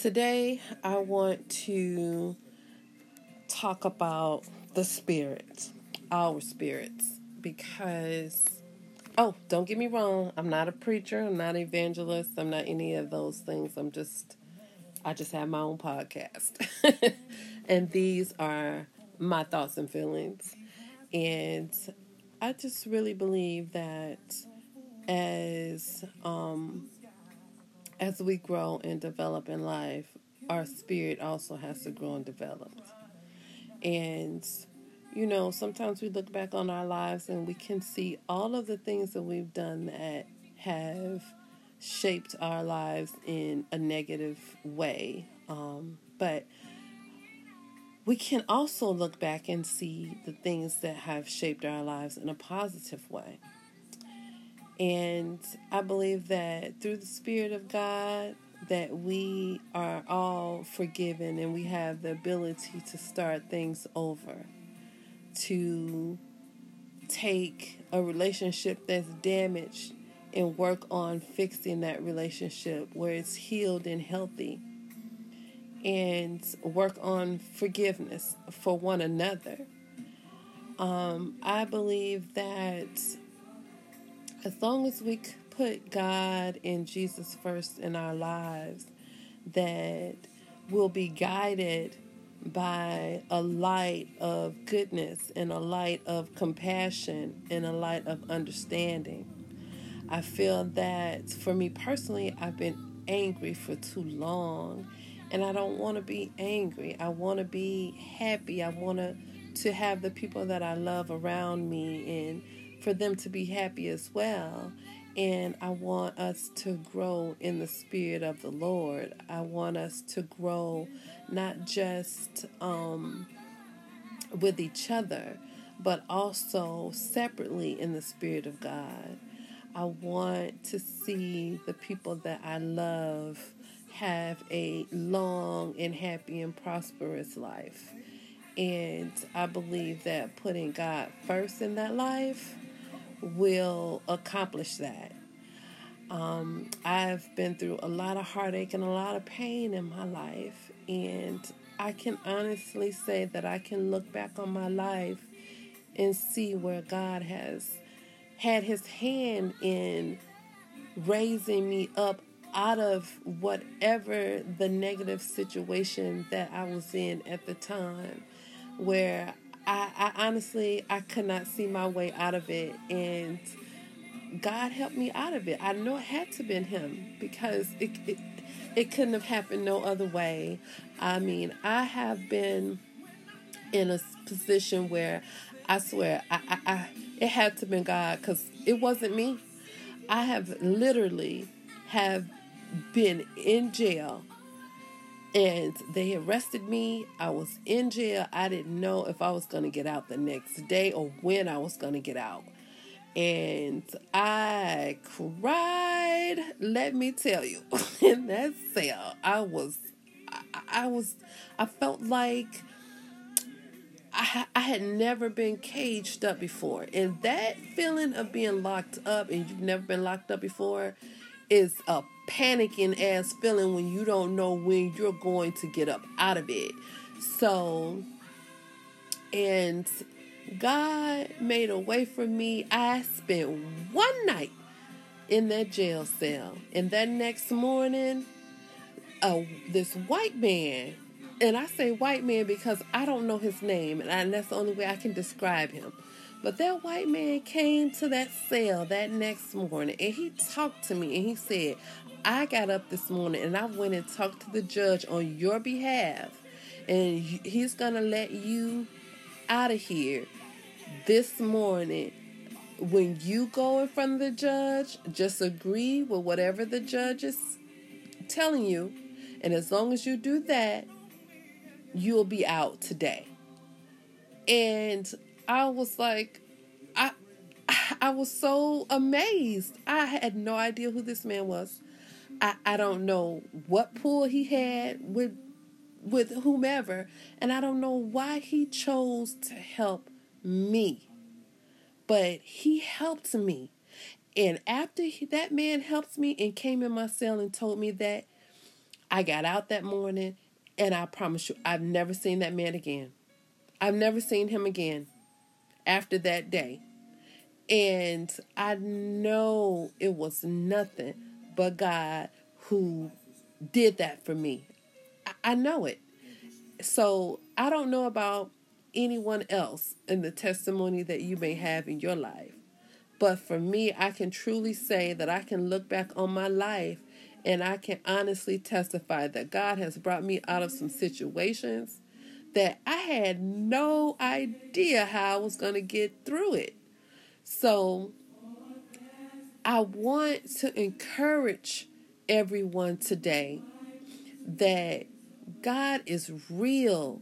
Today, I want to talk about the spirits, our spirits, because, oh, don't get me wrong, I'm not a preacher, I'm not an evangelist, I'm not any of those things. I'm just, I just have my own podcast. and these are my thoughts and feelings. And I just really believe that as, um, as we grow and develop in life, our spirit also has to grow and develop. And, you know, sometimes we look back on our lives and we can see all of the things that we've done that have shaped our lives in a negative way. Um, but we can also look back and see the things that have shaped our lives in a positive way. And I believe that through the Spirit of God, that we are all forgiven and we have the ability to start things over, to take a relationship that's damaged and work on fixing that relationship where it's healed and healthy, and work on forgiveness for one another. Um, I believe that as long as we put God and Jesus first in our lives, that we'll be guided by a light of goodness and a light of compassion and a light of understanding. I feel that for me personally, I've been angry for too long and I don't want to be angry. I want to be happy. I want to to have the people that I love around me and for them to be happy as well. And I want us to grow in the Spirit of the Lord. I want us to grow not just um, with each other, but also separately in the Spirit of God. I want to see the people that I love have a long and happy and prosperous life. And I believe that putting God first in that life will accomplish that. Um, I've been through a lot of heartache and a lot of pain in my life, and I can honestly say that I can look back on my life and see where God has had his hand in raising me up out of whatever the negative situation that I was in at the time, where I, I honestly I could not see my way out of it, and God helped me out of it. I know it had to been Him because it it, it couldn't have happened no other way. I mean, I have been in a position where I swear I, I, I it had to been God because it wasn't me. I have literally have been in jail and they arrested me. I was in jail. I didn't know if I was going to get out the next day or when I was going to get out. And I cried, let me tell you, in that cell. I was, I, I was, I felt like I, I had never been caged up before. And that feeling of being locked up and you've never been locked up before is a panicking ass feeling when you don't know when you're going to get up out of it. So, and God made a way for me. I spent one night in that jail cell, and that next morning, uh, this white man, and I say white man because I don't know his name, and, I, and that's the only way I can describe him. But that white man came to that cell that next morning and he talked to me and he said, I got up this morning and I went and talked to the judge on your behalf, and he's going to let you out of here this morning. When you go in front of the judge, just agree with whatever the judge is telling you, and as long as you do that, you'll be out today. And I was like, I I was so amazed. I had no idea who this man was. I, I don't know what pull he had with with whomever, and I don't know why he chose to help me. But he helped me. And after he, that man helped me and came in my cell and told me that I got out that morning, and I promise you, I've never seen that man again. I've never seen him again after that day. And I know it was nothing but God who did that for me. I, know it. So I don't know about anyone else in the testimony that you may have in your life. But for me, I can truly say that I can look back on my life and I can honestly testify that God has brought me out of some situations that I had no idea how I was going to get through it. So I want to encourage everyone today that God is real.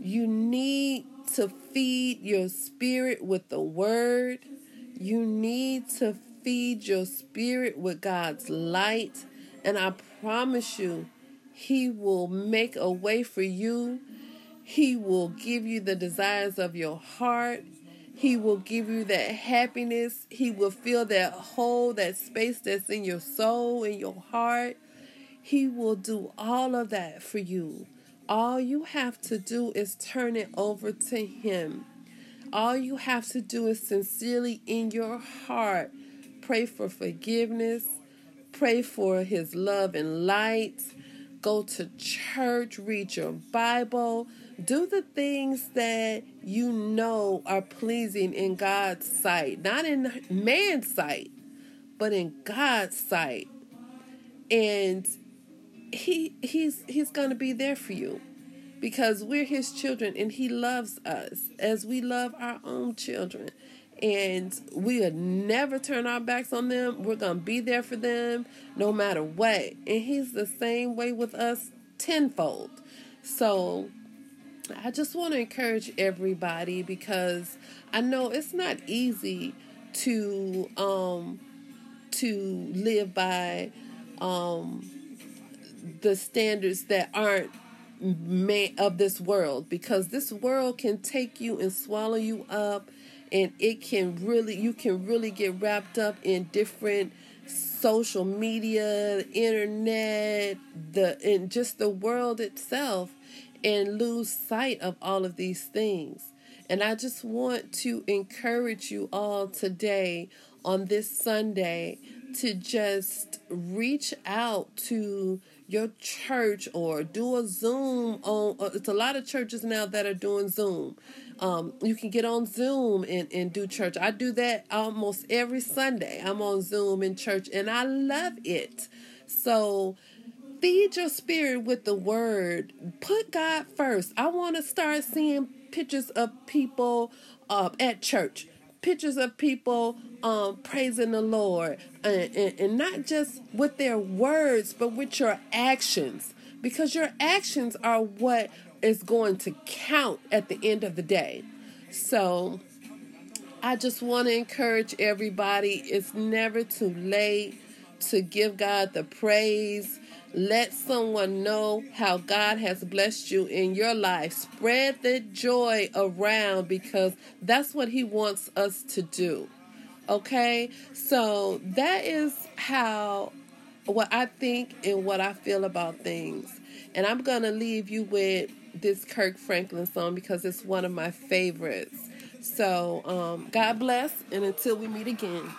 You need to feed your spirit with the word. You need to feed your spirit with God's light. And I promise you, He will make a way for you. He will give you the desires of your heart. He will give you that happiness. He will fill that hole, that space that's in your soul, in your heart. He will do all of that for you. All you have to do is turn it over to Him. All you have to do is sincerely in your heart pray for forgiveness, pray for His love and light, go to church, read your Bible, do the things that you know are pleasing in God's sight, not in man's sight, but in God's sight. And he he's he's going to be there for you because we're his children and he loves us as we love our own children and we'll never turn our backs on them. We're going to be there for them no matter what. And he's the same way with us tenfold. So i just want to encourage everybody because i know it's not easy to um to live by um the standards that aren't man of this world because this world can take you and swallow you up and it can really you can really get wrapped up in different social media internet the and just the world itself and lose sight of all of these things and i just want to encourage you all today on this sunday to just reach out to your church or do a Zoom on. Uh, it's a lot of churches now that are doing Zoom. Um, you can get on Zoom and, and do church. I do that almost every Sunday. I'm on Zoom in church and I love it. So feed your spirit with the word. Put God first. I want to start seeing pictures of people uh, at church pictures of people um, praising the Lord, and, and, and not just with their words, but with your actions, because your actions are what is going to count at the end of the day. So, I just want to encourage everybody it's never too late to give God the praise let someone know how God has blessed you in your life. Spread the joy around because that's what He wants us to do. Okay? So that is how what I think and what I feel about things. And I'm going to leave you with this Kirk Franklin song because it's one of my favorites. So, um, God bless, and until we meet again.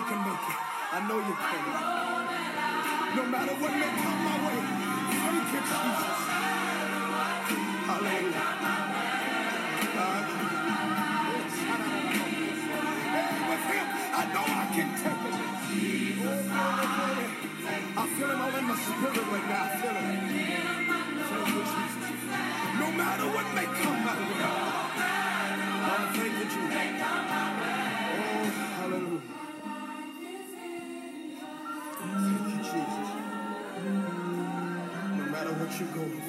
You can make it. I know you can. No matter what may come my way. Thank you, Jesus. Hallelujah. I know I can take it. I feel it all in my spirit right now. Feel Jesus. No matter what may come my way. Through.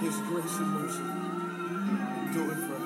His grace and mercy, do it for her.